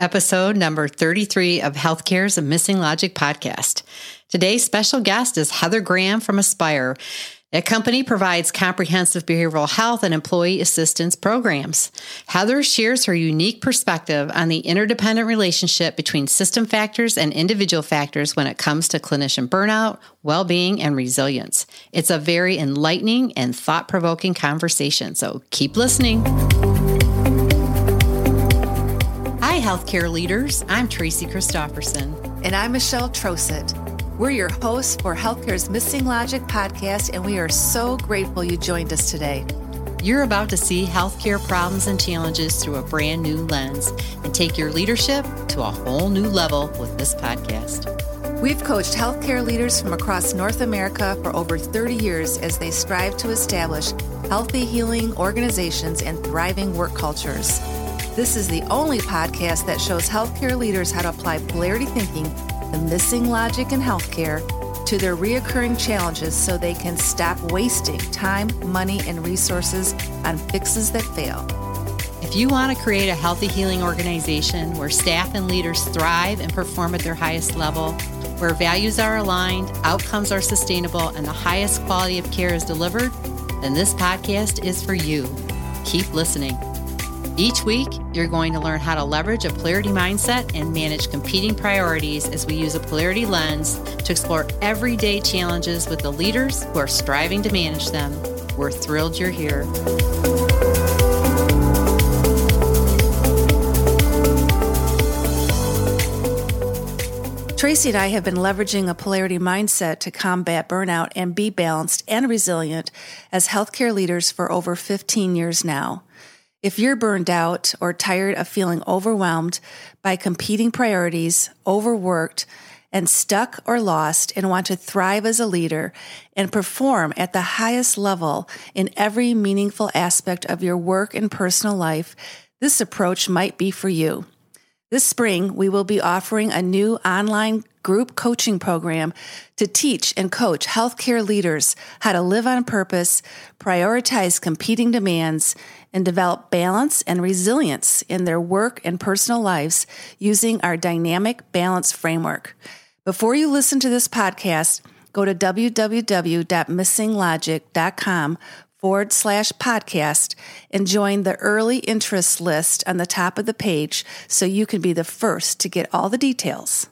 episode number 33 of Healthcare's Missing Logic podcast. Today's special guest is Heather Graham from ESPYR. A company provides comprehensive behavioral health and employee assistance programs. Heather shares her unique perspective on the interdependent relationship between system factors and individual factors when it comes to clinician burnout, well being, and resilience. It's a very enlightening and thought provoking conversation, so keep listening. Healthcare leaders. I'm Tracy Christofferson. And I'm Michelle Troseth. We're your hosts for Healthcare's Missing Logic podcast, and we are so grateful you joined us today. You're about to see healthcare problems and challenges through a brand new lens and take your leadership to a whole new level with this podcast. We've coached healthcare leaders from across North America for over 30 years as they strive to establish healthy, healing organizations and thriving work cultures. This is the only podcast that shows healthcare leaders how to apply polarity thinking the missing logic in healthcare to their reoccurring challenges so they can stop wasting time, money, and resources on fixes that fail. If you want to create a healthy healing organization where staff and leaders thrive and perform at their highest level, where values are aligned, outcomes are sustainable, and the highest quality of care is delivered, then this podcast is for you. Keep listening. Each week, you're going to learn how to leverage a polarity mindset and manage competing priorities as we use a polarity lens to explore everyday challenges with the leaders who are striving to manage them. We're thrilled you're here. Tracy and I have been leveraging a polarity mindset to combat burnout and be balanced and resilient as healthcare leaders for over 15 years now. If you're burned out or tired of feeling overwhelmed by competing priorities, overworked, and stuck or lost and want to thrive as a leader and perform at the highest level in every meaningful aspect of your work and personal life, this approach might be for you. This spring, we will be offering a new online group coaching program to teach and coach healthcare leaders how to live on purpose, prioritize competing demands, and develop balance and resilience in their work and personal lives using our dynamic balance framework. Before you listen to this podcast, go to www.missinglogic.com forward slash podcast and join the early interest list on the top of the page so you can be the first to get all the details.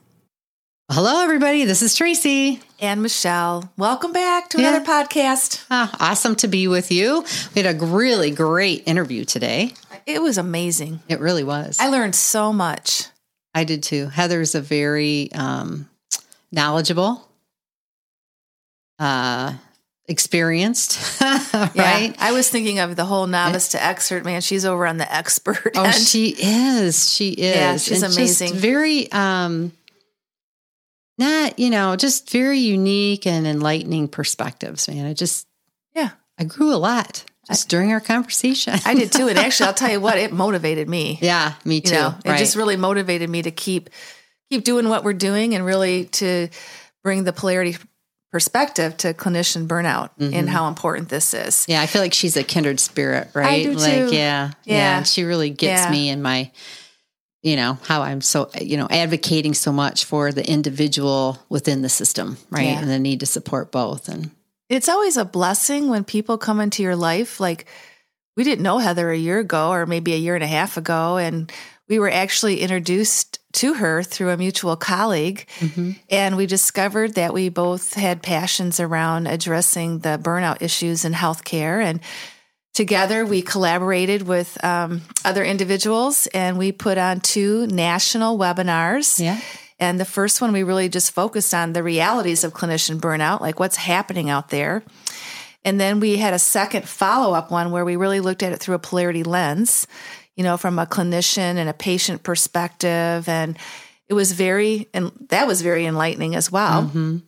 Hello, everybody. This is Tracy and Michelle. Welcome back to yeah. another podcast. Oh, awesome to be with you. We had a really great interview today. It was amazing. It really was. I learned so much. I did too. Heather's a very um, knowledgeable, uh, experienced, right? Yeah, I was thinking of the whole novice to expert. Man, she's over on the expert. Oh, end. she is. She is. Yeah, she's and amazing. very. Um, not, you know, just very unique and enlightening perspectives, man. I just, yeah, I grew a lot just during our conversation. I did too. And actually, I'll tell you what, it motivated me. Yeah, me too. You know, it just really motivated me to keep, keep doing what we're doing and really to bring the polarity perspective to clinician burnout mm-hmm. and how important this is. Yeah, I feel like she's a kindred spirit, right? I do like, too. yeah, yeah, yeah. She really gets yeah. me in my you know how i'm so you know advocating so much for the individual within the system right yeah. and the need to support both and it's always a blessing when people come into your life like we didn't know heather a year ago or maybe a year and a half ago and we were actually introduced to her through a mutual colleague mm-hmm. and we discovered that we both had passions around addressing the burnout issues in healthcare and Together, we collaborated with um, other individuals and we put on two national webinars. Yeah. And the first one, we really just focused on the realities of clinician burnout, like what's happening out there. And then we had a second follow up one where we really looked at it through a polarity lens, you know, from a clinician and a patient perspective. And it was very, and that was very enlightening as well. Mm-hmm.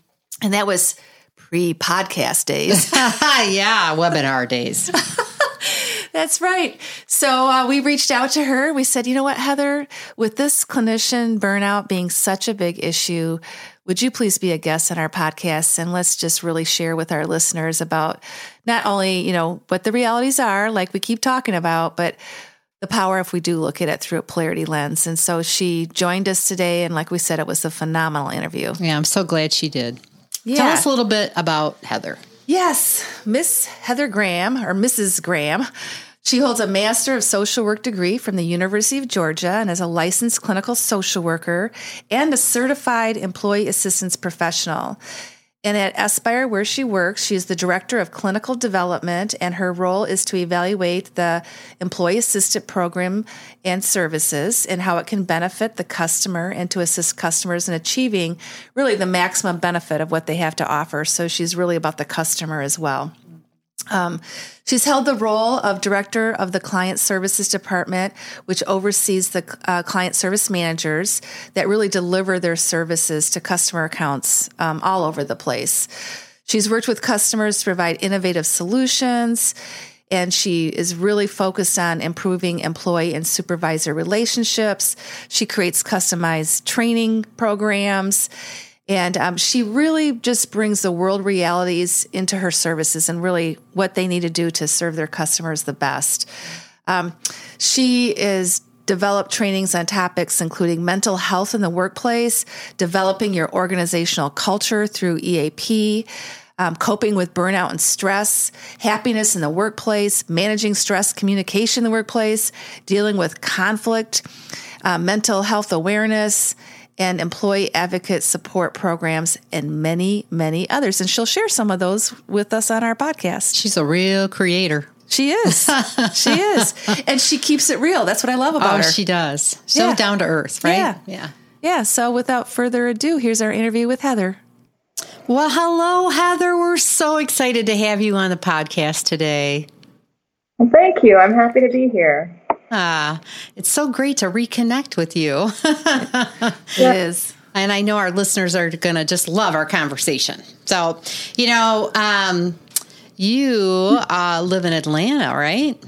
And that was pre podcast days. yeah, webinar days. That's right. So uh, we reached out to her. We said, you know what, Heather, with this clinician burnout being such a big issue, would you please be a guest on our podcast and let's just really share with our listeners about not only, you know, what the realities are, like we keep talking about, but the power if we do look at it through a polarity lens. And so she joined us today. And like we said, it was a phenomenal interview. Yeah, I'm so glad she did. Yeah. Tell us a little bit about Heather. Yes, Miss Heather Graham, or Mrs. Graham. She holds a Master of Social Work degree from the University of Georgia and is a licensed clinical social worker and a certified employee assistance professional. And at ESPYR, where she works, she is the director of clinical development, and her role is to evaluate the employee assistant program and services and how it can benefit the customer and to assist customers in achieving really the maximum benefit of what they have to offer. So she's really about the customer as well. Um, she's held the role of director of the client services department, which oversees the uh, client service managers that really deliver their services to customer accounts um, all over the place. She's worked with customers to provide innovative solutions, and she is really focused on improving employee and supervisor relationships. She creates customized training programs and um, she really just brings the world realities into her services and really what they need to do to serve their customers the best. Um, she is developed trainings on topics including mental health in the workplace, developing your organizational culture through EAP, um, coping with burnout and stress, happiness in the workplace, managing stress communication in the workplace, dealing with conflict, uh, mental health awareness, and employee advocate support programs and many, many others. And she'll share some of those with us on our podcast. She's a real creator. She is. she is. And she keeps it real. That's what I love about oh, her. She does. So yeah. down to earth, right? Yeah. Yeah. Yeah. So without further ado, here's our interview with Heather. Well, hello, Heather. We're so excited to have you on the podcast today. Well, thank you. I'm happy to be here. Ah, it's so great to reconnect with you. it is. And I know our listeners are going to just love our conversation. So, you know, um, you uh, live in Atlanta, right?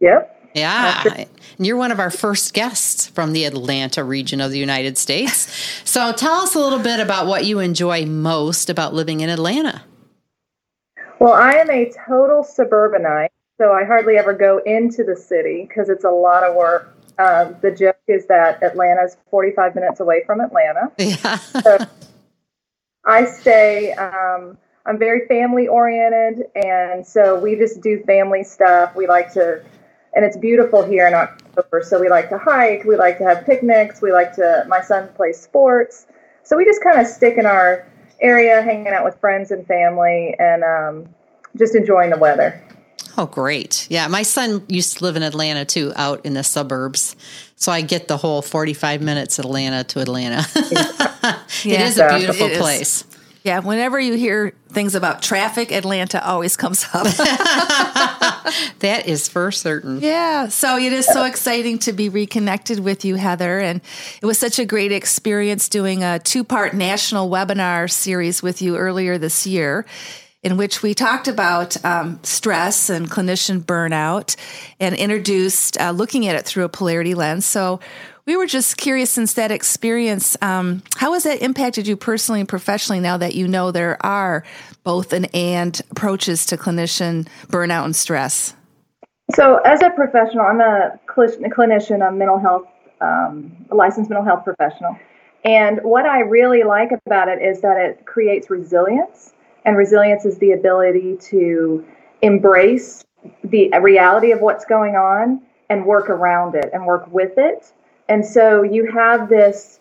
Yep. Yeah. And you're one of our first guests from the Atlanta region of the United States. So tell us a little bit about what you enjoy most about living in Atlanta. Well, I am a total suburbanite. So I hardly ever go into the city because it's a lot of work. Uh, the joke is that Atlanta's 45 minutes away from Atlanta. Yeah. so I stay, um, I'm very family oriented. And so we just do family stuff. We like to, and it's beautiful here in October. So we like to hike. We like to have picnics. We like to, my son plays sports. So we just kind of stick in our area, hanging out with friends and family and um, just enjoying the weather. Oh, great. Yeah. My son used to live in Atlanta too, out in the suburbs. So I get the whole 45 minutes Atlanta to Atlanta. it yeah, is a beautiful place. Yeah, whenever you hear things about traffic, Atlanta always comes up. that is for certain. Yeah, so it is so exciting to be reconnected with you, Heather. And it was such a great experience doing a two part national webinar series with you earlier this year in which we talked about um, stress and clinician burnout and introduced uh, looking at it through a polarity lens. So we were just curious since that experience, um, how has that impacted you personally and professionally now that you know there are both an and approaches to clinician burnout and stress? So, as a professional, I'm a clinician, a mental health, um, a licensed mental health professional. And what I really like about it is that it creates resilience and resilience is the ability to embrace the reality of what's going on and work around it and work with it. And so you have this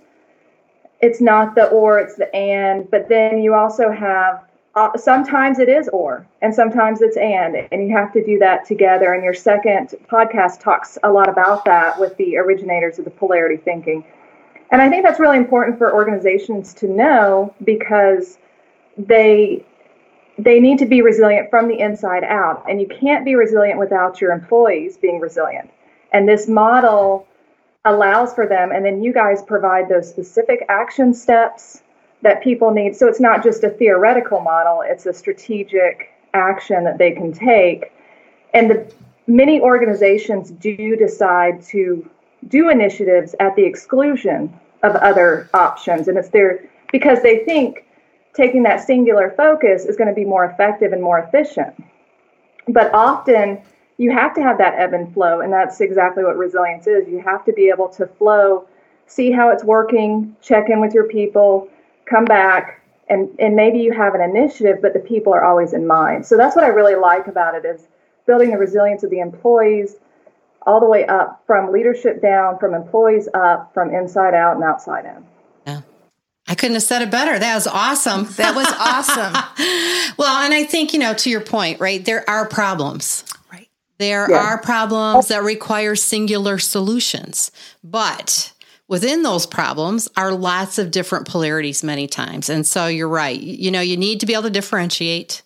it's not the or, it's the and, but then you also have uh, sometimes it is or and sometimes it's and and you have to do that together and your second podcast talks a lot about that with the originators of the polarity thinking and i think that's really important for organizations to know because they they need to be resilient from the inside out. And you can't be resilient without your employees being resilient. And this model allows for them. And then you guys provide those specific action steps that people need. So it's not just a theoretical model, it's a strategic action that they can take. And the, many organizations do decide to do initiatives at the exclusion of other options. And it's there because they think taking that singular focus is going to be more effective and more efficient. But often you have to have that ebb and flow. And that's exactly what resilience is. You have to be able to flow, see how it's working, check in with your people, come back, and, and maybe you have an initiative, but the people are always in mind. So that's what I really like about it is building the resilience of the employees all the way up from leadership down, from employees up, from inside out and outside in. Yeah. I couldn't have said it better. That was awesome. That was awesome. well, and I think, you know, to your point, right? There are problems. Right. There yeah. are problems that require singular solutions. But within those problems are lots of different polarities many times. And so you're right. You know, you need to be able to differentiate.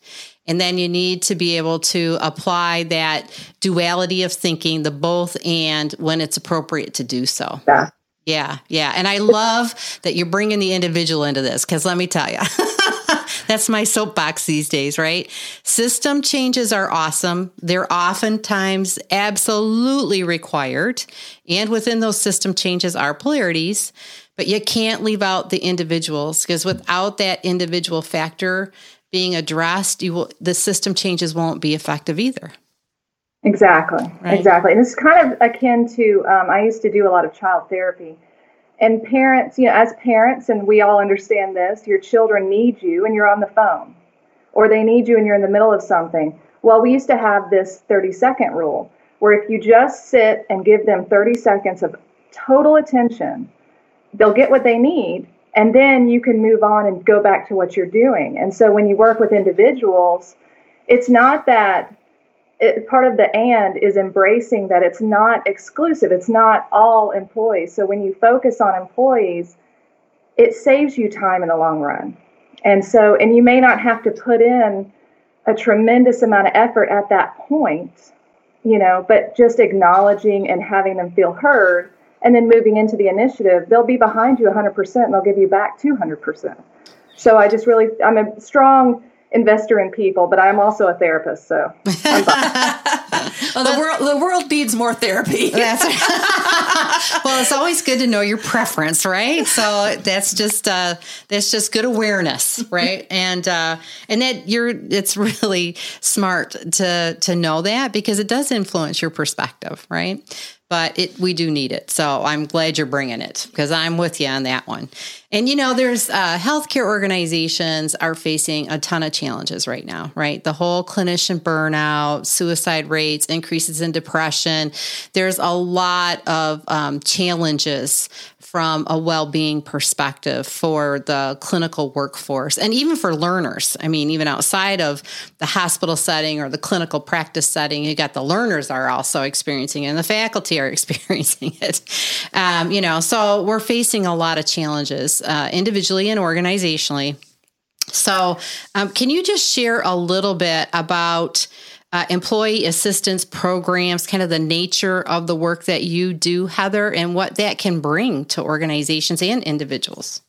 And then you need to be able to apply that duality of thinking, the both and when it's appropriate to do so. Yeah. Yeah. Yeah. And I love that you're bringing the individual into this because let me tell you. That's my soapbox these days, right? System changes are awesome. They're oftentimes absolutely required. And within those system changes are polarities, but you can't leave out the individuals because without that individual factor being addressed, you will the system changes won't be effective either. Exactly. Right? Exactly. And it's kind of akin to um, I used to do a lot of child therapy and parents, you know, as parents, and we all understand this, your children need you and you're on the phone, or they need you and you're in the middle of something. Well, we used to have this 30 second rule where if you just sit and give them 30 seconds of total attention, they'll get what they need. And then you can move on and go back to what you're doing. And so when you work with individuals, it's not that it, part of the and is embracing that it's not exclusive. It's not all employees. So when you focus on employees it saves you time in the long run. And so and you may not have to put in a tremendous amount of effort at that point you know but just acknowledging and having them feel heard and then moving into the initiative they'll be behind you 100% and they'll give you back 200% so i just really i'm a strong investor in people, but I'm also a therapist, so. well, the world the world needs more therapy. That's well, it's always good to know your preference, right? So that's just uh, that's just good awareness, right? and uh, and that you're it's really smart to to know that because it does influence your perspective, right? But it we do need it. So I'm glad you're bringing it because I'm with you on that one. And you know, there's uh, healthcare organizations are facing a ton of challenges right now, right? The whole clinician burnout, suicide rates, increases in depression. There's a lot of um, challenges from a well-being perspective for the clinical workforce and even for learners. I mean even outside of the hospital setting or the clinical practice setting you got the learners are also experiencing it and the faculty are experiencing it. Um, you know so we're facing a lot of challenges uh, individually and organizationally. So um, can you just share a little bit about uh, employee assistance programs, kind of the nature of the work that you do, Heather, and what that can bring to organizations and individuals.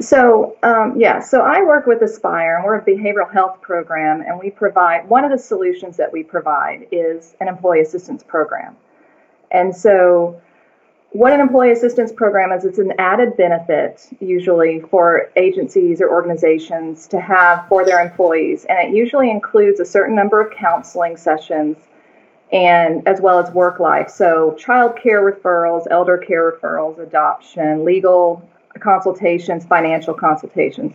So, um, yeah, so I work with ESPYR, and we're a behavioral health program, and we provide one of the solutions that we provide is an employee assistance program. And so, what an employee assistance program is it's an added benefit usually for agencies or organizations to have for their employees. And it usually includes a certain number of counseling sessions and as well as work life. So child care referrals elder care referrals adoption legal consultations financial consultations.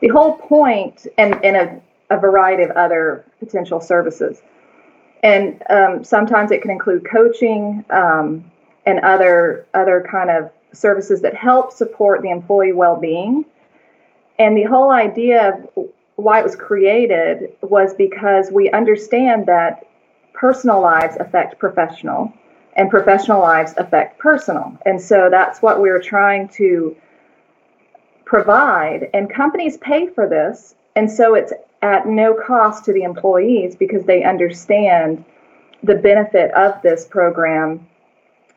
The whole point and, and a, a variety of other potential services. And um, sometimes it can include coaching um, and other other kind of services that help support the employee well-being. And the whole idea of why it was created was because we understand that personal lives affect professional and professional lives affect personal. And so that's what we're trying to provide and companies pay for this and so it's at no cost to the employees because they understand the benefit of this program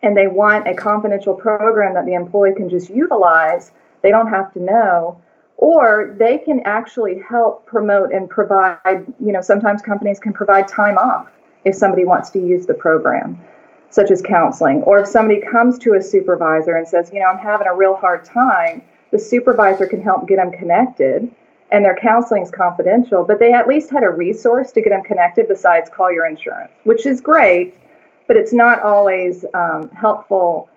and they want a confidential program that the employee can just utilize, they don't have to know, or they can actually help promote and provide, you know, sometimes companies can provide time off if somebody wants to use the program, such as counseling. Or if somebody comes to a supervisor and says, you know, I'm having a real hard time, the supervisor can help get them connected and their counseling is confidential, but they at least had a resource to get them connected besides call your insurance, which is great, but it's not always um, helpful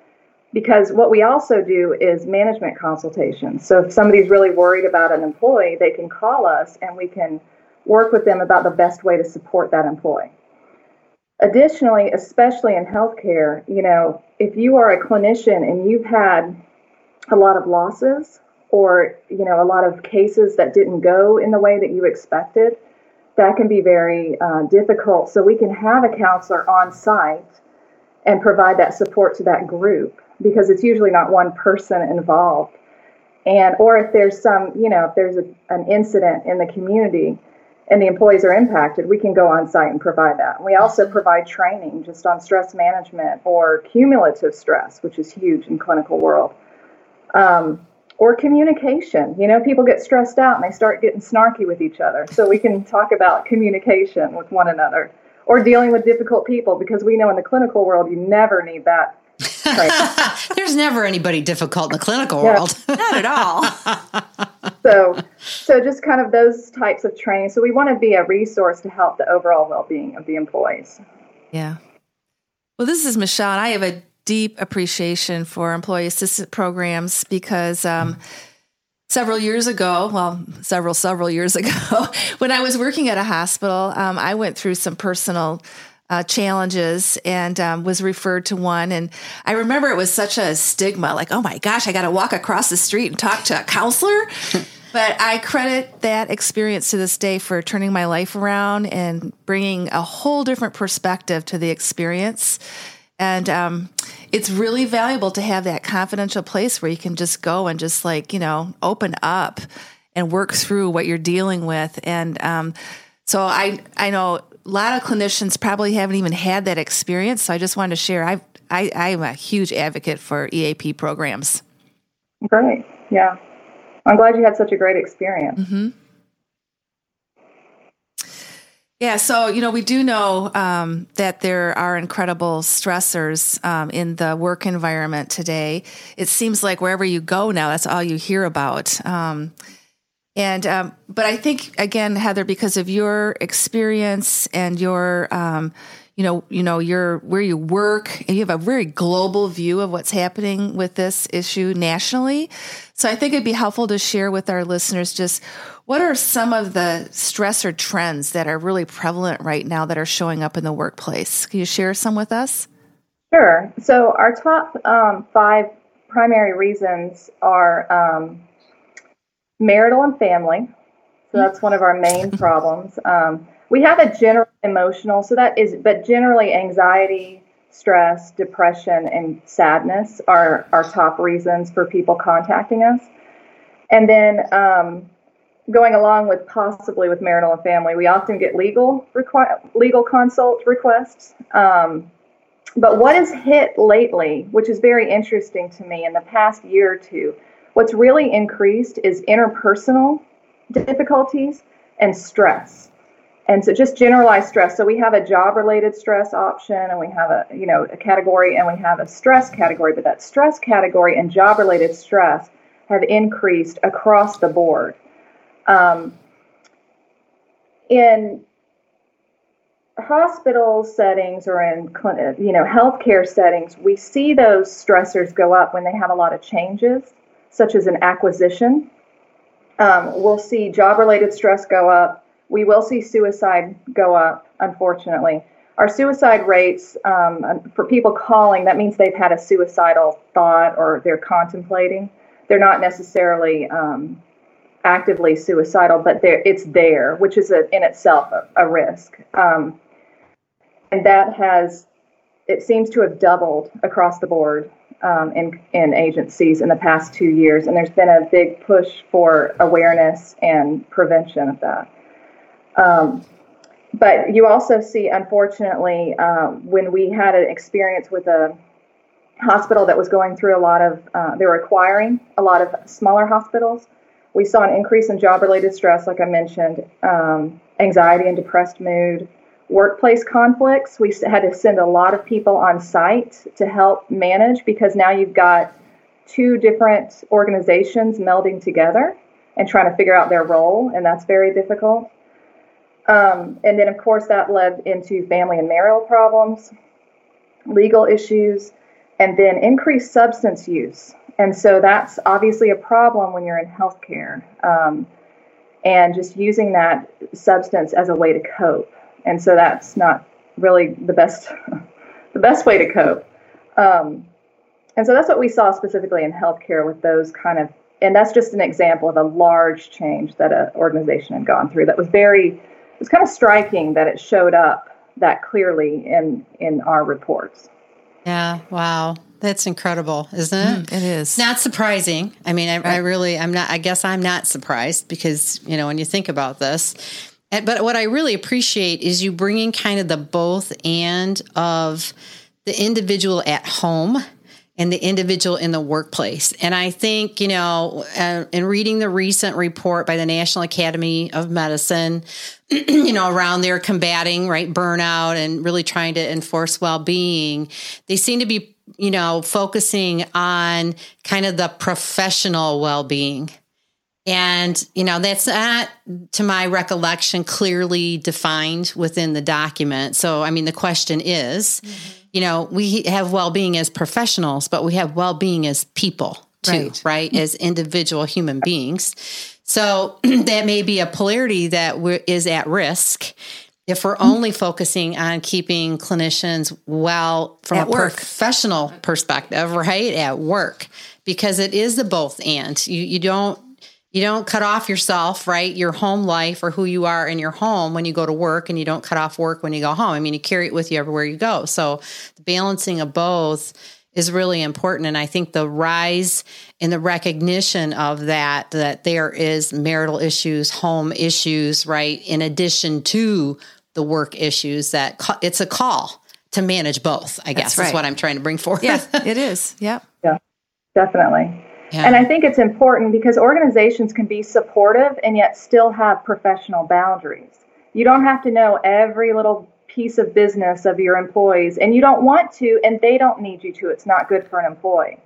because what we also do is management consultations. So if somebody's really worried about an employee, they can call us and we can work with them about the best way to support that employee. Additionally, especially in healthcare, you know, if you are a clinician and you've had a lot of losses or, you know, a lot of cases that didn't go in the way that you expected, that can be very uh, difficult. So we can have a counselor on site and provide that support to that group because it's usually not one person involved. And or if there's some, you know, if there's a, an incident in the community, and the employees are impacted, we can go on site and provide that. We also provide training just on stress management or cumulative stress, which is huge in clinical world. Um, or communication. You know, people get stressed out and they start getting snarky with each other. So we can talk about communication with one another or dealing with difficult people because we know in the clinical world you never need that. There's never anybody difficult in the clinical yeah. world. Not at all. so so just kind of those types of training so we want to be a resource to help the overall well-being of the employees yeah well this is michelle and i have a deep appreciation for employee assistance programs because um, several years ago well several several years ago when i was working at a hospital um, i went through some personal uh, challenges and um, was referred to one. And I remember it was such a stigma like, oh my gosh, I got to walk across the street and talk to a counselor. but I credit that experience to this day for turning my life around and bringing a whole different perspective to the experience. And um, it's really valuable to have that confidential place where you can just go and just like, you know, open up and work through what you're dealing with. And um, so I, I know a lot of clinicians probably haven't even had that experience. So I just wanted to share. i I, I'm a huge advocate for EAP programs. Great. Yeah. I'm glad you had such a great experience. Mm-hmm. Yeah, so you know we do know um, that there are incredible stressors um, in the work environment today. It seems like wherever you go now, that's all you hear about. Um, and um, but I think again, Heather, because of your experience and your um, you know, you know, your where you work, and you have a very global view of what's happening with this issue nationally. So I think it'd be helpful to share with our listeners just what are some of the stressor trends that are really prevalent right now that are showing up in the workplace. Can you share some with us? Sure. So our top um, five primary reasons are um, marital and family. So that's one of our main problems. Um, we have a general emotional, so that is, but generally anxiety, stress, depression, and sadness are our top reasons for people contacting us. And then um, going along with possibly with marital and family, we often get legal requ- legal consult requests. Um, but what has hit lately, which is very interesting to me in the past year or two, What's really increased is interpersonal difficulties and stress. And so just generalized stress. So we have a job related stress option and we have a, you know, a category and we have a stress category, but that stress category and job related stress have increased across the board. Um, in hospital settings or in you know healthcare settings, we see those stressors go up when they have a lot of changes such as an acquisition. Um, we'll see job related stress go up. We will see suicide go up, unfortunately. Our suicide rates um, for people calling, that means they've had a suicidal thought or they're contemplating. They're not necessarily um, actively suicidal, but it's there, which is a, in itself a, a risk. Um, and that has, it seems to have doubled across the board um, in, in agencies in the past two years, and there's been a big push for awareness and prevention of that. Um, but you also see, unfortunately, um, when we had an experience with a hospital that was going through a lot of, uh, they were acquiring a lot of smaller hospitals. We saw an increase in job related stress, like I mentioned, um, anxiety and depressed mood, workplace conflicts. We had to send a lot of people on site to help manage because now you've got two different organizations melding together. and trying to figure out their role, and that's very difficult. Um, and then, of course, that led into family and marital problems, legal issues, and then increased substance use. And so that's obviously a problem when you're in healthcare, um, and just using that substance as a way to cope. And so that's not really the best, the best way to cope. Um, and so that's what we saw specifically in healthcare with those kind of, and that's just an example of a large change that an organization had gone through that was very, was kind of striking that it showed up that clearly in in our reports. Yeah, wow. That's incredible, isn't it? Mm, it is. Not surprising. I mean, I, right. I, really, I'm not, I guess I'm not surprised because, you know, when you think about this, but what I really appreciate is you bringing kind of the both and of the individual at home and the individual in the workplace. And I think, you know, uh, in reading the recent report by the National Academy of Medicine, you know, around their combating, right, burnout and really trying to enforce well being, they seem to be, you know, focusing on kind of the professional well being. And, you know, that's not, to my recollection, clearly defined within the document. So, I mean, the question is, mm-hmm you know, we have well being as professionals, but we have well being as people too, right. right? Mm-hmm. As individual human beings. So that may be a polarity that is at risk if we're mm-hmm. only focusing on keeping clinicians well from at a work. professional perspective, right? At work, because it is the both and you, you don't you don't cut off yourself, right? Your home life or who you are in your home when you go to work, and you don't cut off work when you go home. I mean, you carry it with you everywhere you go. So the balancing of both is really important. And I think the rise in the recognition of that, that there is marital issues, home issues, right? In addition to the work issues, that it's a call to manage both, I guess right. is what I'm trying to bring forth. Yeah, it is. Yep. Yeah, definitely. Yeah. And I think it's important because organizations can be supportive and yet still have professional boundaries. You don't have to know every little piece of business of your employees, and you don't want to, and they don't need you to. It's not good for an employee.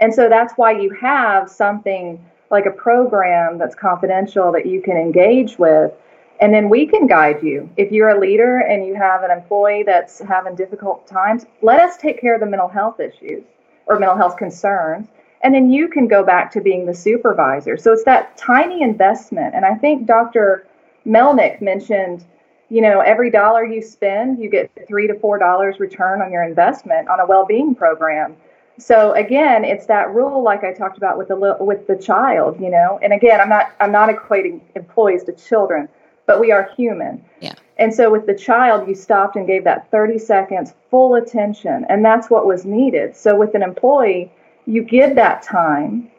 And so that's why you have something like a program that's confidential that you can engage with. And then we can guide you. If you're a leader and you have an employee that's having difficult times, let us take care of the mental health issues or mental health concerns and then you can go back to being the supervisor. So it's that tiny investment. And I think Dr. Melnyk mentioned, you know, every dollar you spend, you get three to four dollars return on your investment on a well-being program. So again, it's that rule, like I talked about with the with the child, you know. And again, I'm not I'm not equating employees to children, but we are human. Yeah. And so with the child, you stopped and gave that 30 seconds full attention, and that's what was needed. So with an employee you give that time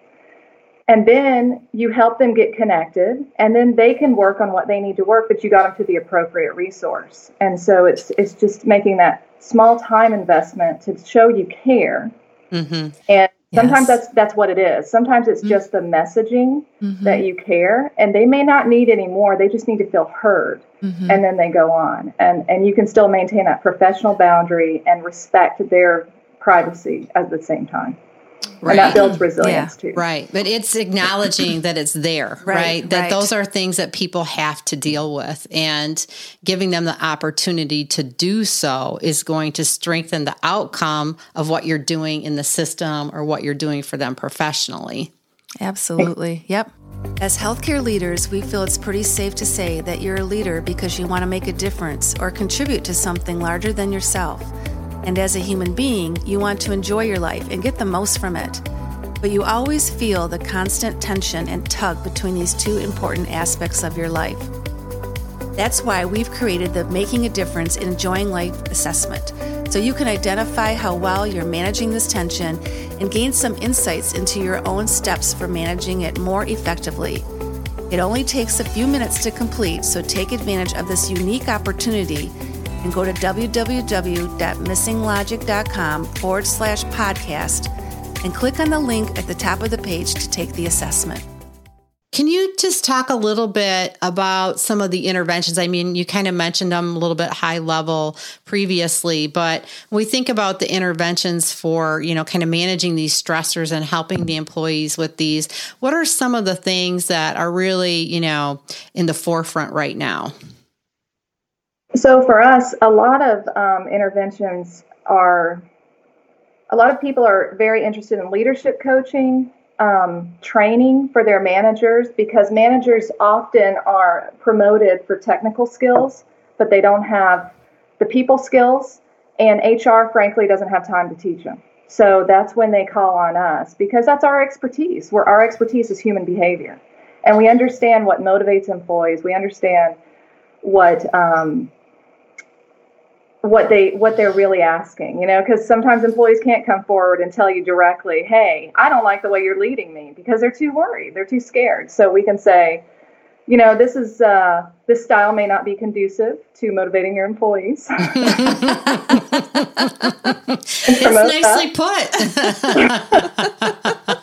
and then you help them get connected and then they can work on what they need to work but you got them to the appropriate resource and so it's it's just making that small time investment to show you care mm-hmm. and sometimes yes. that's that's what it is sometimes it's mm-hmm. just the messaging mm-hmm. that you care and they may not need any more they just need to feel heard mm-hmm. and then they go on and and you can still maintain that professional boundary and respect their privacy at the same time Right. And that builds resilience yeah. too. Right. But it's acknowledging that it's there, right. right? That right. those are things that people have to deal with. And giving them the opportunity to do so is going to strengthen the outcome of what you're doing in the system or what you're doing for them professionally. Absolutely. Yep. As healthcare leaders, we feel it's pretty safe to say that you're a leader because you want to make a difference or contribute to something larger than yourself. And as a human being, you want to enjoy your life and get the most from it. But you always feel the constant tension and tug between these two important aspects of your life. That's why we've created the Making a Difference in Enjoying Life assessment, so you can identify how well you're managing this tension and gain some insights into your own steps for managing it more effectively. It only takes a few minutes to complete, so take advantage of this unique opportunity and go to www.missinglogic.com forward slash podcast and click on the link at the top of the page to take the assessment. Can you just talk a little bit about some of the interventions? I mean, you kind of mentioned them a little bit high level previously, but we think about the interventions for, you know, kind of managing these stressors and helping the employees with these, what are some of the things that are really, you know, in the forefront right now? So for us, a lot of um, interventions are, a lot of people are very interested in leadership coaching um, training for their managers because managers often are promoted for technical skills, but they don't have the people skills, and HR, frankly, doesn't have time to teach them. So that's when they call on us because that's our expertise. Where our expertise is human behavior, and we understand what motivates employees. We understand what um, what they what they're really asking you know because sometimes employees can't come forward and tell you directly hey i don't like the way you're leading me because they're too worried they're too scared. So we can say you know this is uh, this style may not be conducive to motivating your employees. It's nicely put.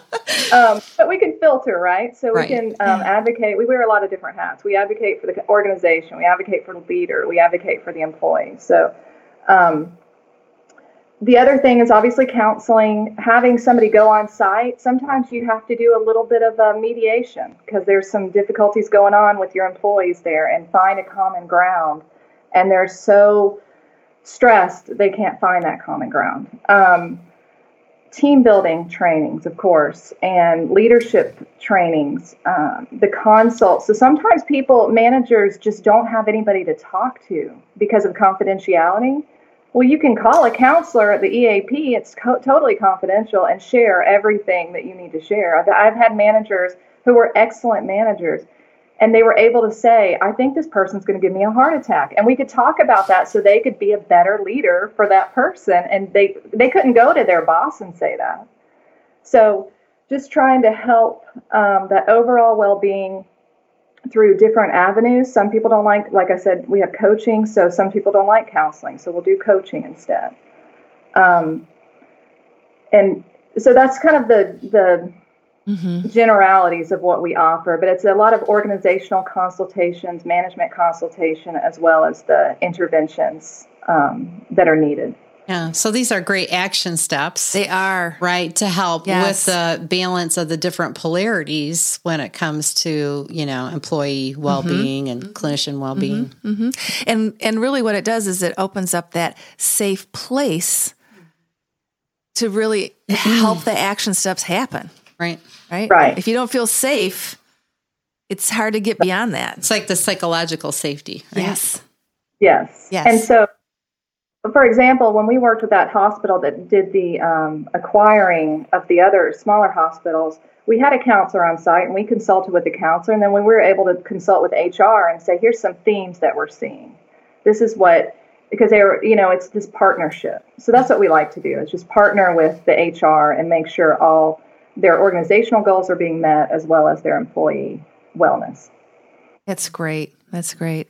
Um, but we can filter right? So we right. can um, advocate we wear a lot of different hats. We advocate for the organization we advocate for the leader we advocate for the employee. So um, the other thing is obviously counseling, having somebody go on site. Sometimes you have to do a little bit of a mediation because there's some difficulties going on with your employees there and find a common ground. And they're so stressed they can't find that common ground. Um, team building trainings, of course, and leadership trainings, um, the consults. So sometimes people, managers, just don't have anybody to talk to because of confidentiality. Well, you can call a counselor at the EAP. It's co- totally confidential and share everything that you need to share. I've, I've had managers who were excellent managers and they were able to say, I think this person's going to give me a heart attack. And we could talk about that so they could be a better leader for that person. And they, they couldn't go to their boss and say that. So just trying to help um, that overall well being through different avenues. Some people don't like, like I said, we have coaching, so some people don't like counseling, so we'll do coaching instead. Um, and so that's kind of the the mm-hmm. generalities of what we offer, but it's a lot of organizational consultations, management consultation, as well as the interventions um, that are needed. Yeah. So these are great action steps. They are. Right. To help yes. with the balance of the different polarities when it comes to, you know, employee well being mm-hmm. and clinician well being. Mm-hmm. Mm-hmm. And and really what it does is it opens up that safe place to really help the action steps happen. Right. Right. Right. If you don't feel safe, it's hard to get beyond that. It's like the psychological safety. Right? Yes. Yes. Yes. And so for example, when we worked with that hospital that did the um, acquiring of the other smaller hospitals, we had a counselor on site and we consulted with the counselor. And then we were able to consult with HR and say, here's some themes that we're seeing. This is what, because they were, you know, it's this partnership. So that's what we like to do is just partner with the HR and make sure all their organizational goals are being met as well as their employee wellness. That's great. That's great.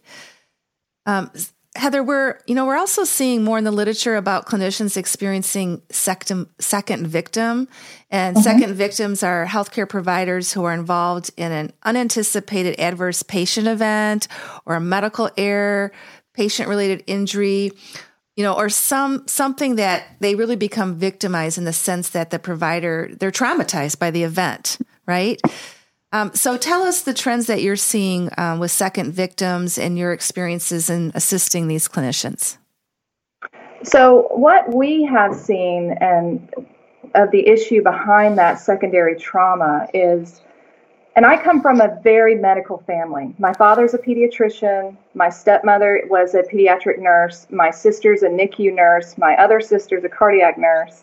Um, Heather, we're you know we're also seeing more in the literature about clinicians experiencing second second victim, and mm-hmm. second victims are healthcare providers who are involved in an unanticipated adverse patient event or a medical error, patient related injury, you know, or some something that they really become victimized in the sense that the provider they're traumatized by the event, right? Um, so tell us the trends that you're seeing um, with second victims and your experiences in assisting these clinicians. So what we have seen and of the issue behind that secondary trauma is and I come from a very medical family. My father's a pediatrician. My stepmother was a pediatric nurse. My sister's a NICU nurse. My other sister's a cardiac nurse.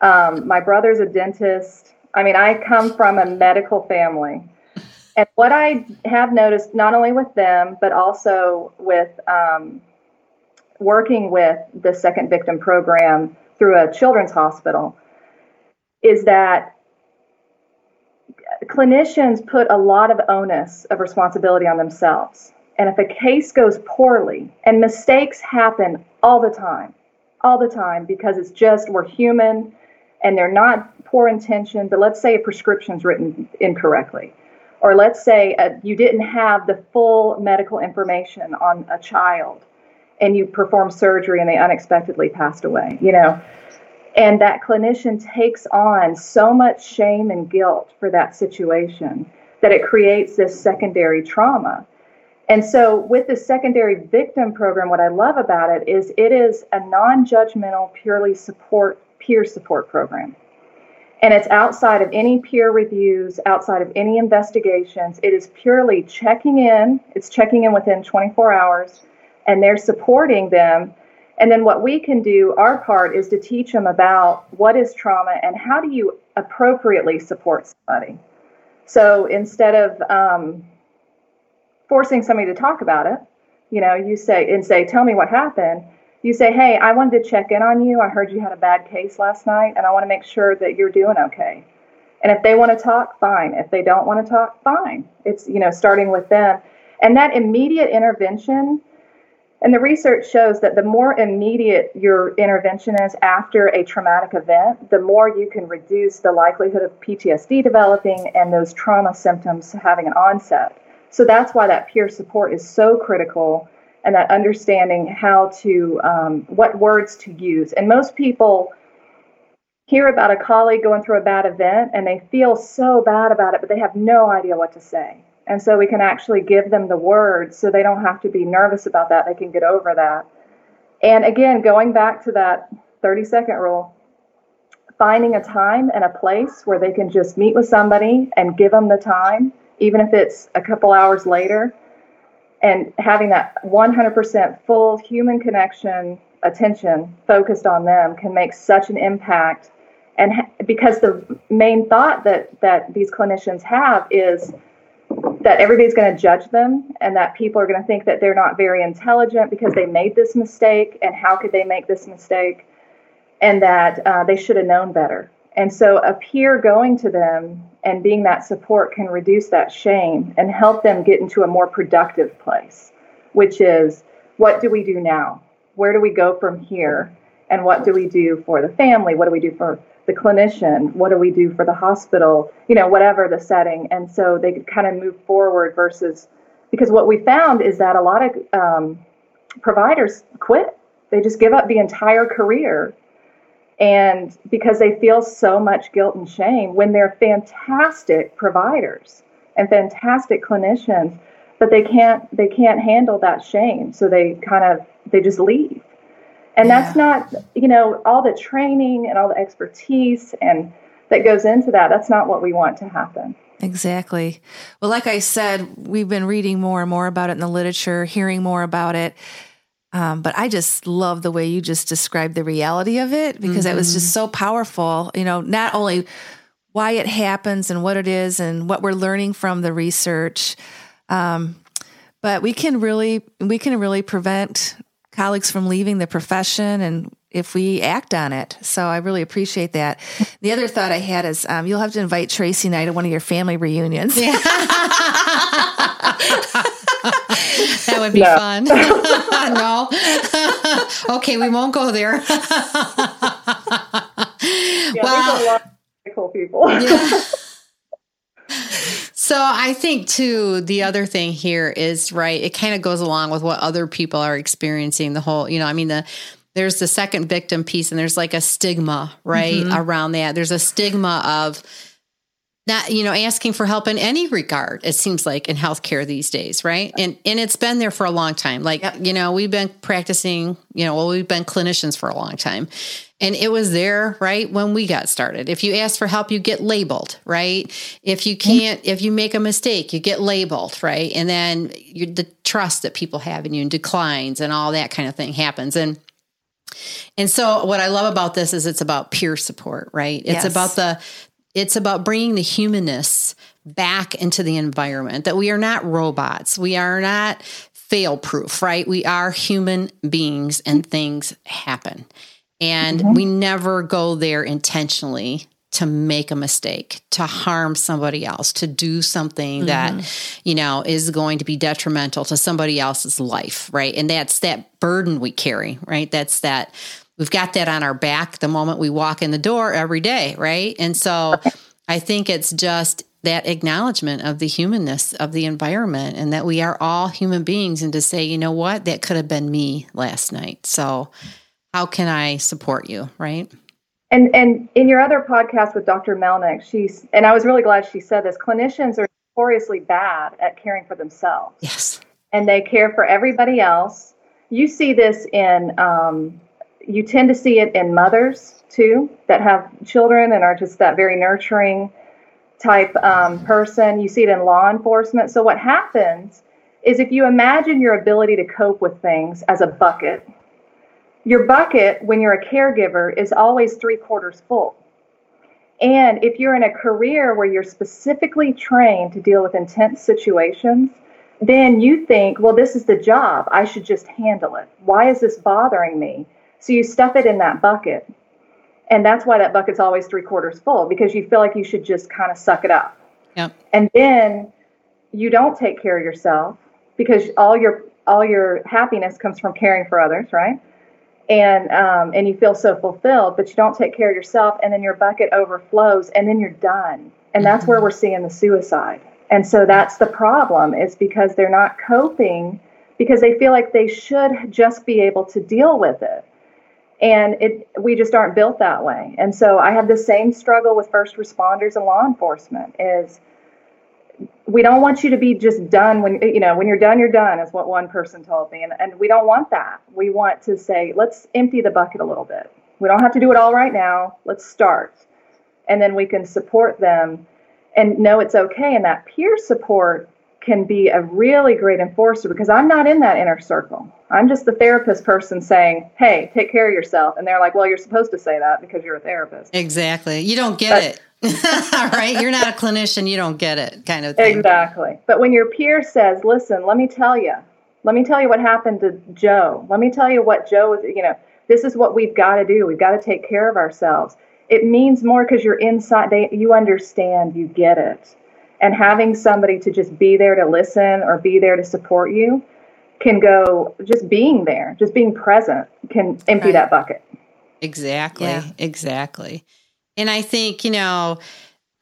Um, my brother's a dentist. I mean, I come from a medical family. And what I have noticed, not only with them, but also with um, working with the Second Victim Program through a children's hospital, is that clinicians put a lot of onus of responsibility on themselves. And if a case goes poorly, and mistakes happen all the time, all the time, because it's just we're human and they're not poor intention, but let's say a prescription is written incorrectly. Or let's say uh, you didn't have the full medical information on a child and you perform surgery and they unexpectedly passed away, you know. And that clinician takes on so much shame and guilt for that situation that it creates this secondary trauma. And so, with the secondary victim program, what I love about it is it is a non judgmental, purely support, peer support program. And it's outside of any peer reviews, outside of any investigations. It is purely checking in, it's checking in within 24 hours, and they're supporting them. And then, what we can do, our part, is to teach them about what is trauma and how do you appropriately support somebody. So, instead of um, forcing somebody to talk about it. You know, you say and say, "Tell me what happened." You say, "Hey, I wanted to check in on you. I heard you had a bad case last night, and I want to make sure that you're doing okay." And if they want to talk, fine. If they don't want to talk, fine. It's you know starting with them, and that immediate intervention. And the research shows that the more immediate your intervention is after a traumatic event, the more you can reduce the likelihood of PTSD developing and those trauma symptoms having an onset. So that's why that peer support is so critical and that understanding how to, um, what words to use. And most people hear about a colleague going through a bad event and they feel so bad about it, but they have no idea what to say. And so we can actually give them the words so they don't have to be nervous about that. They can get over that. And again, going back to that 30 second rule, finding a time and a place where they can just meet with somebody and give them the time even if it's a couple hours later, and having that 100% full human connection, attention focused on them can make such an impact. And ha- because the main thought that, that these clinicians have is that everybody's going to judge them and that people are going to think that they're not very intelligent because they made this mistake and how could they make this mistake and that uh, they should have known better and so a peer going to them and being that support can reduce that shame and help them get into a more productive place, which is what do we do now? Where do we go from here? And what do we do for the family? What do we do for the clinician? What do we do for the hospital? You know, whatever the setting. And so they could kind of move forward versus because what we found is that a lot of um, providers quit. They just give up the entire career and because they feel so much guilt and shame when they're fantastic providers and fantastic clinicians but they can't they can't handle that shame. So they kind of they just leave. And yeah. that's not you know all the training and all the expertise and that goes into that that's not what we want to happen. Exactly. Well like i said we've been reading more and more about it in the literature hearing more about it um, but I just love the way you just described the reality of it because mm-hmm. it was just mm-hmm. so powerful. You know, not only why it happens and what it is and what we're learning from the research, um, but we can really we can really prevent colleagues from leaving the profession and if we act on it. So I really appreciate that. The other thought I had is um, you'll have to invite Tracy and I to one of your family reunions. Yeah. that would be no. fun. no. okay, we won't go there. yeah, well, a lot of cool people. yeah. So I think too the other thing here is right it kind of goes along with what other people are experiencing the whole you know I mean the there's the second victim piece and there's like a stigma right mm-hmm. around that there's a stigma of not you know asking for help in any regard it seems like in healthcare these days right? And and it's been there for a long time. Like yep. you know we've been practicing you know well we've been clinicians for a long time. And it was there right when we got started. If you ask for help you get labeled right? If you can't if you make a mistake you get labeled right? And then the trust that people have in you and declines and all that kind of thing happens. And and so what I love about this is it's about peer support, right? It's yes. about the it's about bringing the humanness back into the environment, that we are not robots. We are not fail proof, right? We are human beings and things happen. And mm-hmm. we never go there intentionally to make a mistake, to harm somebody else, to do something mm-hmm. that, you know, is going to be detrimental to somebody else's life, right? And that's that burden we carry, right? That's that we've got that on our back the moment we walk in the door every day, right? And so I think it's just that acknowledgement of the humanness of the environment and that we are all human beings and to say, you know what, that could have been me last night. So how can I support you, right? And and in your other podcast with Dr. Melnyk, she's and I was really glad she said this. Clinicians are notoriously bad at caring for themselves. Yes. And they care for everybody else. You see this in um, you tend to see it in mothers too that have children and are just that very nurturing type um, person. You see it in law enforcement. So what happens is if you imagine your ability to cope with things as a bucket, your bucket, when you're a caregiver, is always three quarters full. And if you're in a career where you're specifically trained to deal with intense situations, then you think, well, this is the job. I should just handle it. Why is this bothering me? So you stuff it in that bucket. And that's why that bucket's always three quarters full because you feel like you should just kind of suck it up. Yep. And then you don't take care of yourself because all your all your happiness comes from caring for others, right? and um, and you feel so fulfilled, but you don't take care of yourself, and then your bucket overflows, and then you're done. And that's where we're seeing the suicide. And so that's the problem is because they're not coping because they feel like they should just be able to deal with it. And it we just aren't built that way. And so I have the same struggle with first responders and law enforcement is we don't want you to be just done when you know when you're done you're done is what one person told me. And, and we don't want that. We want to say let's empty the bucket a little bit. We don't have to do it all right now. Let's start. And then we can support them. And know it's okay. And that peer support can be a really great enforcer because i'm not in that inner circle i'm just the therapist person saying hey take care of yourself and they're like well you're supposed to say that because you're a therapist exactly you don't get but, it right? You're not a clinician, you don't get it, kind of thing. Exactly. But when your peer says, listen, let me tell you, let me tell you what happened to Joe. Let me tell you what Joe was, you know, this is what we've got to do. We've got to take care of ourselves. It means more because you're inside, they, you understand, you get it. And having somebody to just be there to listen or be there to support you can go, just being there, just being present can empty right. that bucket. Exactly. Yeah. Exactly. And I think, you know,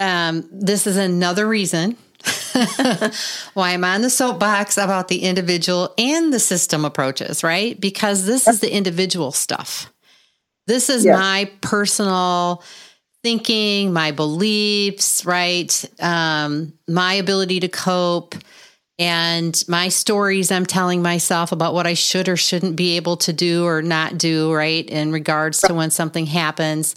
um, this is another reason why I'm on the soapbox about the individual and the system approaches, right? Because this is the individual stuff. This is yes. my personal thinking, my beliefs, right? Um, my ability to cope and my stories I'm telling myself about what I should or shouldn't be able to do or not do, right? In regards to when something happens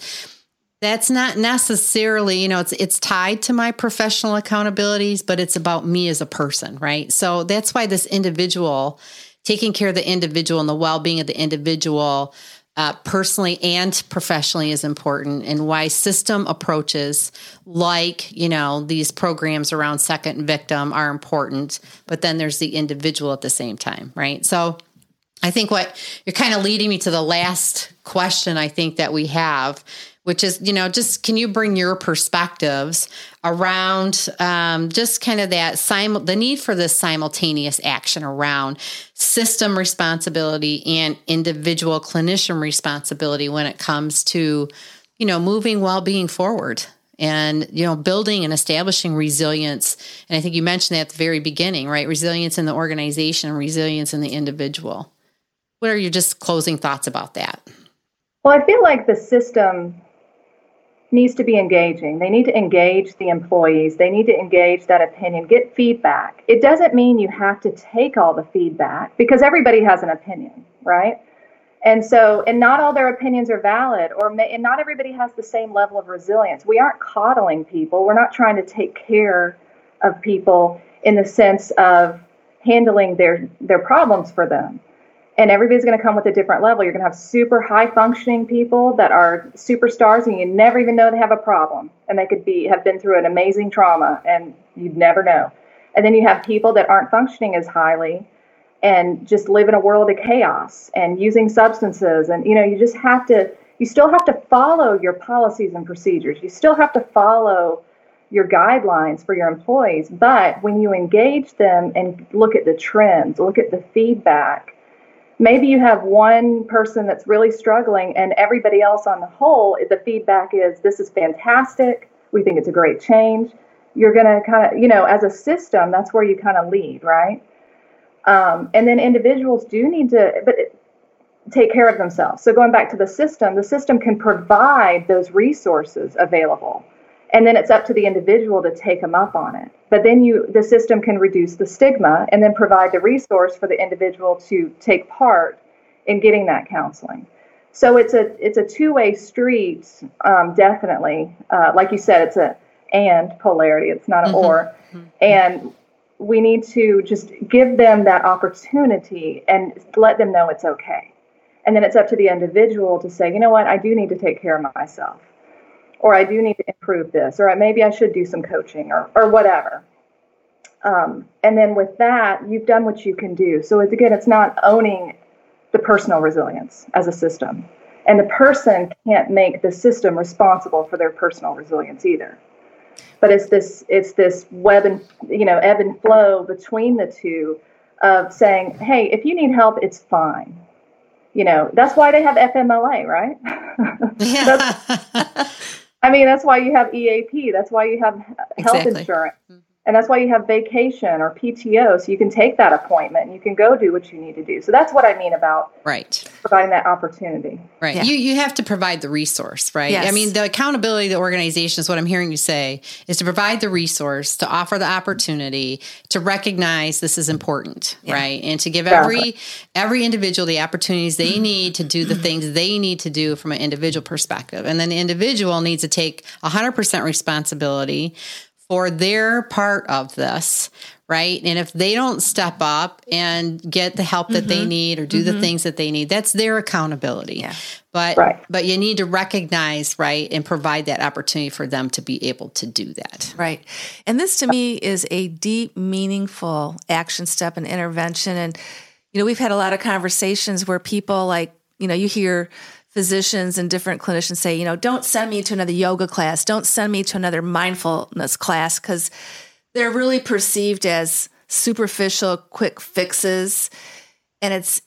that's not necessarily, you know, it's it's tied to my professional accountabilities, but it's about me as a person, right? So that's why this individual, taking care of the individual and the well-being of the individual uh, personally and professionally is important and why system approaches like you know these programs around second victim are important but then there's the individual at the same time right? So i think what you're kind of leading me to the last question i think that we have which is, you know, just can you bring your perspectives around um, just kind of that sim- the need for this simultaneous action around system responsibility and individual clinician responsibility when it comes to, you know, moving well-being forward and you know building and establishing resilience. And i think you mentioned that at the very beginning right? Resilience in the organization and resilience in the individual. What are your just closing thoughts about that? Well i feel like the system needs to be engaging. They need to engage the employees. They need to engage that opinion, get feedback. It doesn't mean you have to take all the feedback because everybody has an opinion, right? And so, and not all their opinions are valid, or may, and not everybody has the same level of resilience. We aren't coddling people. We're not trying to take care of people in the sense of handling their their problems for them and everybody's going to come with a different level. You're going to have super high functioning people that are superstars and you never even know they have a problem and they could be have been through an amazing trauma and you'd never know. And then you have people that aren't functioning as highly and just live in a world of chaos and using substances and you know you just have to you still have to follow your policies and procedures. You still have to follow your guidelines for your employees, but when you engage them and look at the trends, look at the feedback, maybe you have one person that's really struggling and everybody else on the whole the feedback is this is fantastic we think it's a great change you're going to kind of, you know, as a system, that's where you kind of lead, right? Um, and then individuals do need to, but take care of themselves. So going back to the system, the system can provide those resources available. And then it's up to the individual to take them up on it. But then you the system can reduce the stigma and then provide the resource for the individual to take part in getting that counseling. So it's a it's a two way street, um, definitely. Uh, like you said, it's a and polarity. It's not an mm-hmm. or. Mm-hmm. And we need to just give them that opportunity and let them know it's okay. And then it's up to the individual to say, you know what, I do need to take care of myself, or I do need to improve this, or maybe I should do some coaching, or, or whatever. Um, and then with that, you've done what you can do. So it's, again, it's not owning the personal resilience as a system. And the person can't make the system responsible for their personal resilience either. But it's this it's this web and you know ebb and flow between the two of saying, hey, if you need help, it's fine you know, that's why they have FMLA, right? Yeah. I mean, that's why you have EAP. That's why you have health exactly. insurance. Mm-hmm. And that's why you have vacation or PTO, so you can take that appointment and you can go do what you need to do. So that's what I mean about right providing that opportunity. Right. Yeah. You you have to provide the resource, right? Yes. I mean, the accountability of the organization is what I'm hearing you say is to provide the resource, to offer the opportunity, to recognize this is important, yeah. right? And to give every every individual the opportunities they mm-hmm. need to do the mm-hmm. things they need to do from an individual perspective. And then the individual needs to take 100% responsibility for their part of this, right? And if they don't step up and get the help that mm-hmm. they need or do mm-hmm. the things that they need, that's their accountability. Yeah. But right. but you need to recognize, right, and provide that opportunity for them to be able to do that. Right. And this to me is a deep, meaningful action step and intervention. And you know, we've had a lot of conversations where people like, you know, you hear physicians and different clinicians say, you know, don't send me to another yoga class, don't send me to another mindfulness class because they're really perceived as superficial, quick fixes. And it's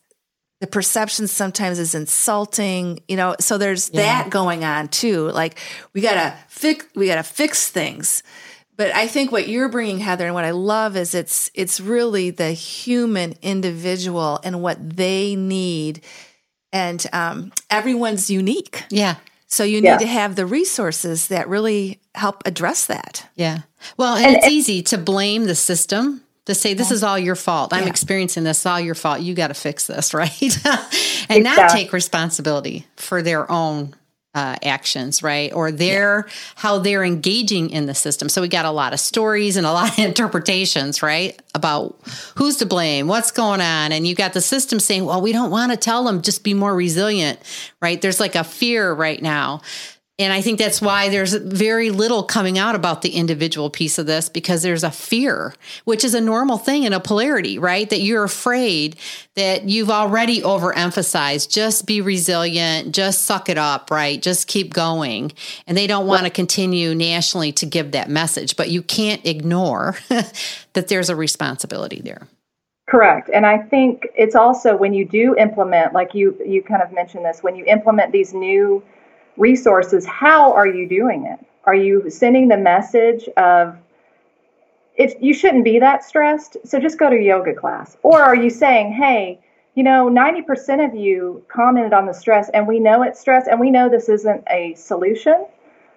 the perception sometimes is insulting, you know, so there's yeah. that going on too. Like we gotta fix, we gotta fix things. But I think what you're bringing, Heather, and what I love is it's it's really the human individual and what they need and um, everyone's unique. Yeah. So you need yeah. to have the resources that really help address that. Yeah. Well, and, and it's and, easy to blame the system to say this is all your fault. I'm yeah. experiencing this, It's all your fault. You got to fix this, right? and exactly. not take responsibility for their own uh, actions, right? Or their yeah. how they're engaging in the system. So we got a lot of stories and a lot of interpretations, right, about who's to blame, what's going on, and you got the system saying, "Well, we don't want to tell them, just be more resilient," right? There's like a fear right now and I think that's why there's very little coming out about the individual piece of this because there's a fear, which is a normal thing in a polarity, right? That you're afraid that you've already overemphasized. Just be resilient, just suck it up, right? Just keep going. And they don't want to continue nationally to give that message, but you can't ignore that there's a responsibility there. Correct. And I think it's also when you do implement, like you you kind of mentioned this, when you implement these new resources, how are you doing it? Are you sending the message of if you shouldn't be that stressed, so just go to yoga class? Or are you saying, hey, you know, 90% of you commented on the stress and we know it's stress and we know this isn't a solution,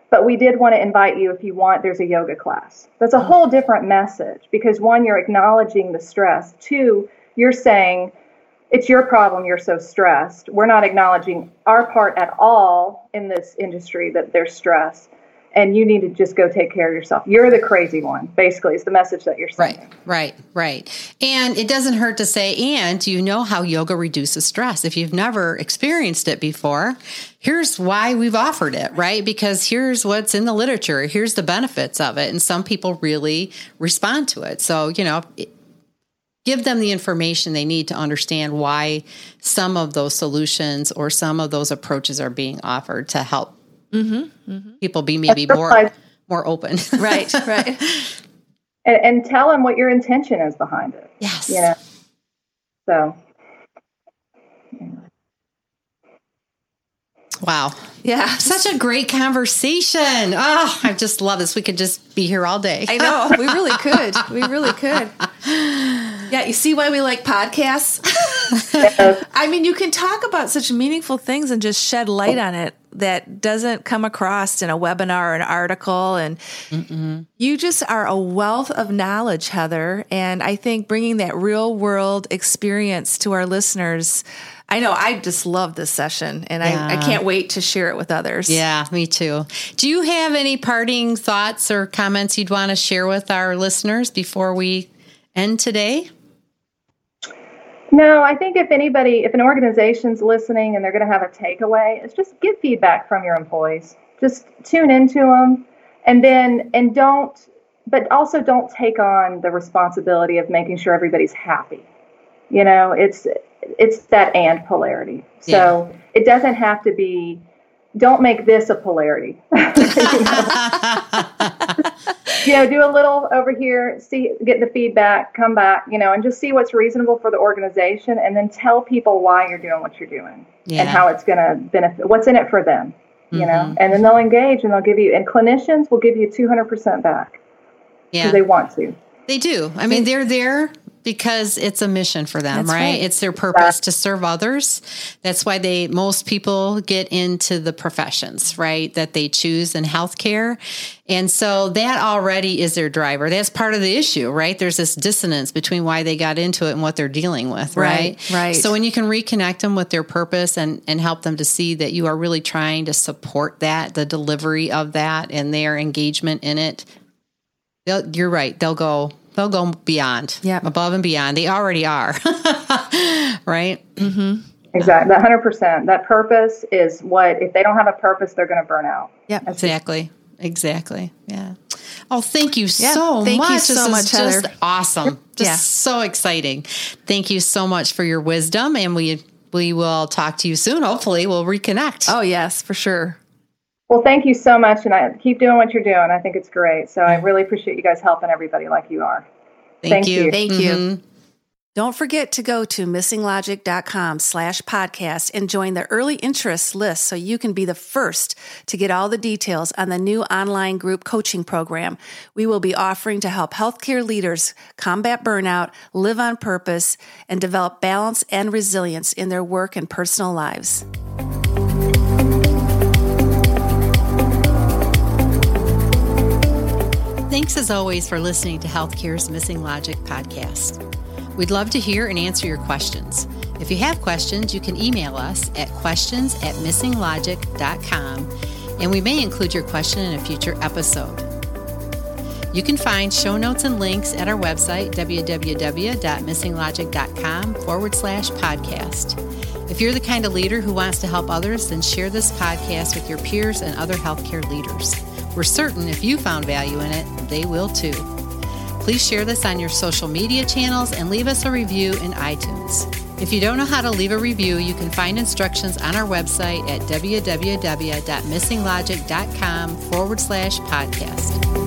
but we did want to invite you if you want, there's a yoga class. That's a mm-hmm. whole different message because one, you're acknowledging the stress. Two, you're saying, it's your problem you're so stressed. We're not acknowledging our part at all in this industry that there's stress. And you need to just go take care of yourself. You're the crazy one, basically, is the message that you're sending. Right, right, right. And it doesn't hurt to say, and you know how yoga reduces stress. If you've never experienced it before, here's why we've offered it, right? Because here's what's in the literature, here's the benefits of it. And some people really respond to it. So, you know, give them the information they need to understand why some of those solutions or some of those approaches are being offered to help mm-hmm, mm-hmm. people be maybe more more open. right, right. And, and, tell them what your intention is behind it. Yes. You know. So. Wow. Yeah. Such a great conversation. Oh, I just love this. We could just be here all day. I know. We really could. We really could. Yeah, you see why we like podcasts? I mean, you can talk about such meaningful things and just shed light on it that doesn't come across in a webinar or an article. And Mm-mm. you just are a wealth of knowledge, Heather. And I think bringing that real world experience to our listeners I know I just love this session and yeah. I, I can't wait to share it with others. Yeah, me too. Do you have any parting thoughts or comments you'd want to share with our listeners before we end today? No, I think if anybody, if an organization's listening and they're going to have a takeaway, it's just get feedback from your employees. Just tune into them and then, and don't, but also don't take on the responsibility of making sure everybody's happy. You know, it's, it's that and polarity. So yeah. it doesn't have to be. Don't make this a polarity. you, know? do a little over here, see, get the feedback, come back, you know, and just see what's reasonable for the organization, and then tell people why you're doing what you're doing yeah. and how it's going to benefit. What's in it for them, you mm-hmm. know, and then they'll engage and they'll give you. And clinicians will give you 200% back yeah. they want to. They do. I mean, they're there because it's a mission for them, right? right? It's their purpose to serve others. That's why they most people get into the professions, right? That they choose in healthcare. And so that already is their driver. That's part of the issue, right? There's this dissonance between why they got into it and what they're dealing with, right? Right. right. So when you can reconnect them with their purpose and, and help them to see that you are really trying to support that, the delivery of that and their engagement in it, you're right. They'll go, they'll go beyond, yeah, above and beyond. They already are, right? Mm-hmm. Exactly, that hundred percent. That purpose is what. If they don't have a purpose, they're going to burn out. Yeah, exactly, exactly. Yeah. Oh, thank you yeah, so thank much. You so this much, Heather. Just awesome. Just yeah. so exciting. Thank you so much for your wisdom, and we we will talk to you soon. Hopefully, we'll reconnect. Oh yes, for sure. Well, thank you so much, and I keep doing what you're doing. I think it's great. So I really appreciate you guys helping everybody like you are. Thank, thank you. you. Thank mm-hmm. you. Don't forget to go to missinglogic.com slash podcast and join the early interest list so you can be the first to get all the details on the new online group coaching program we will be offering to help healthcare leaders combat burnout, live on purpose, and develop balance and resilience in their work and personal lives. Thanks as always for listening to Healthcare's Missing Logic podcast. We'd love to hear and answer your questions. If you have questions, you can email us at questions at missinglogic.com and we may include your question in a future episode. You can find show notes and links at our website, www.missinglogic.com forward slash podcast. If you're the kind of leader who wants to help others, then share this podcast with your peers and other healthcare leaders. We're certain if you found value in it, they will too. Please share this on your social media channels and leave us a review in iTunes. If you don't know how to leave a review, you can find instructions on our website at www.missinglogic.com forward slash podcast.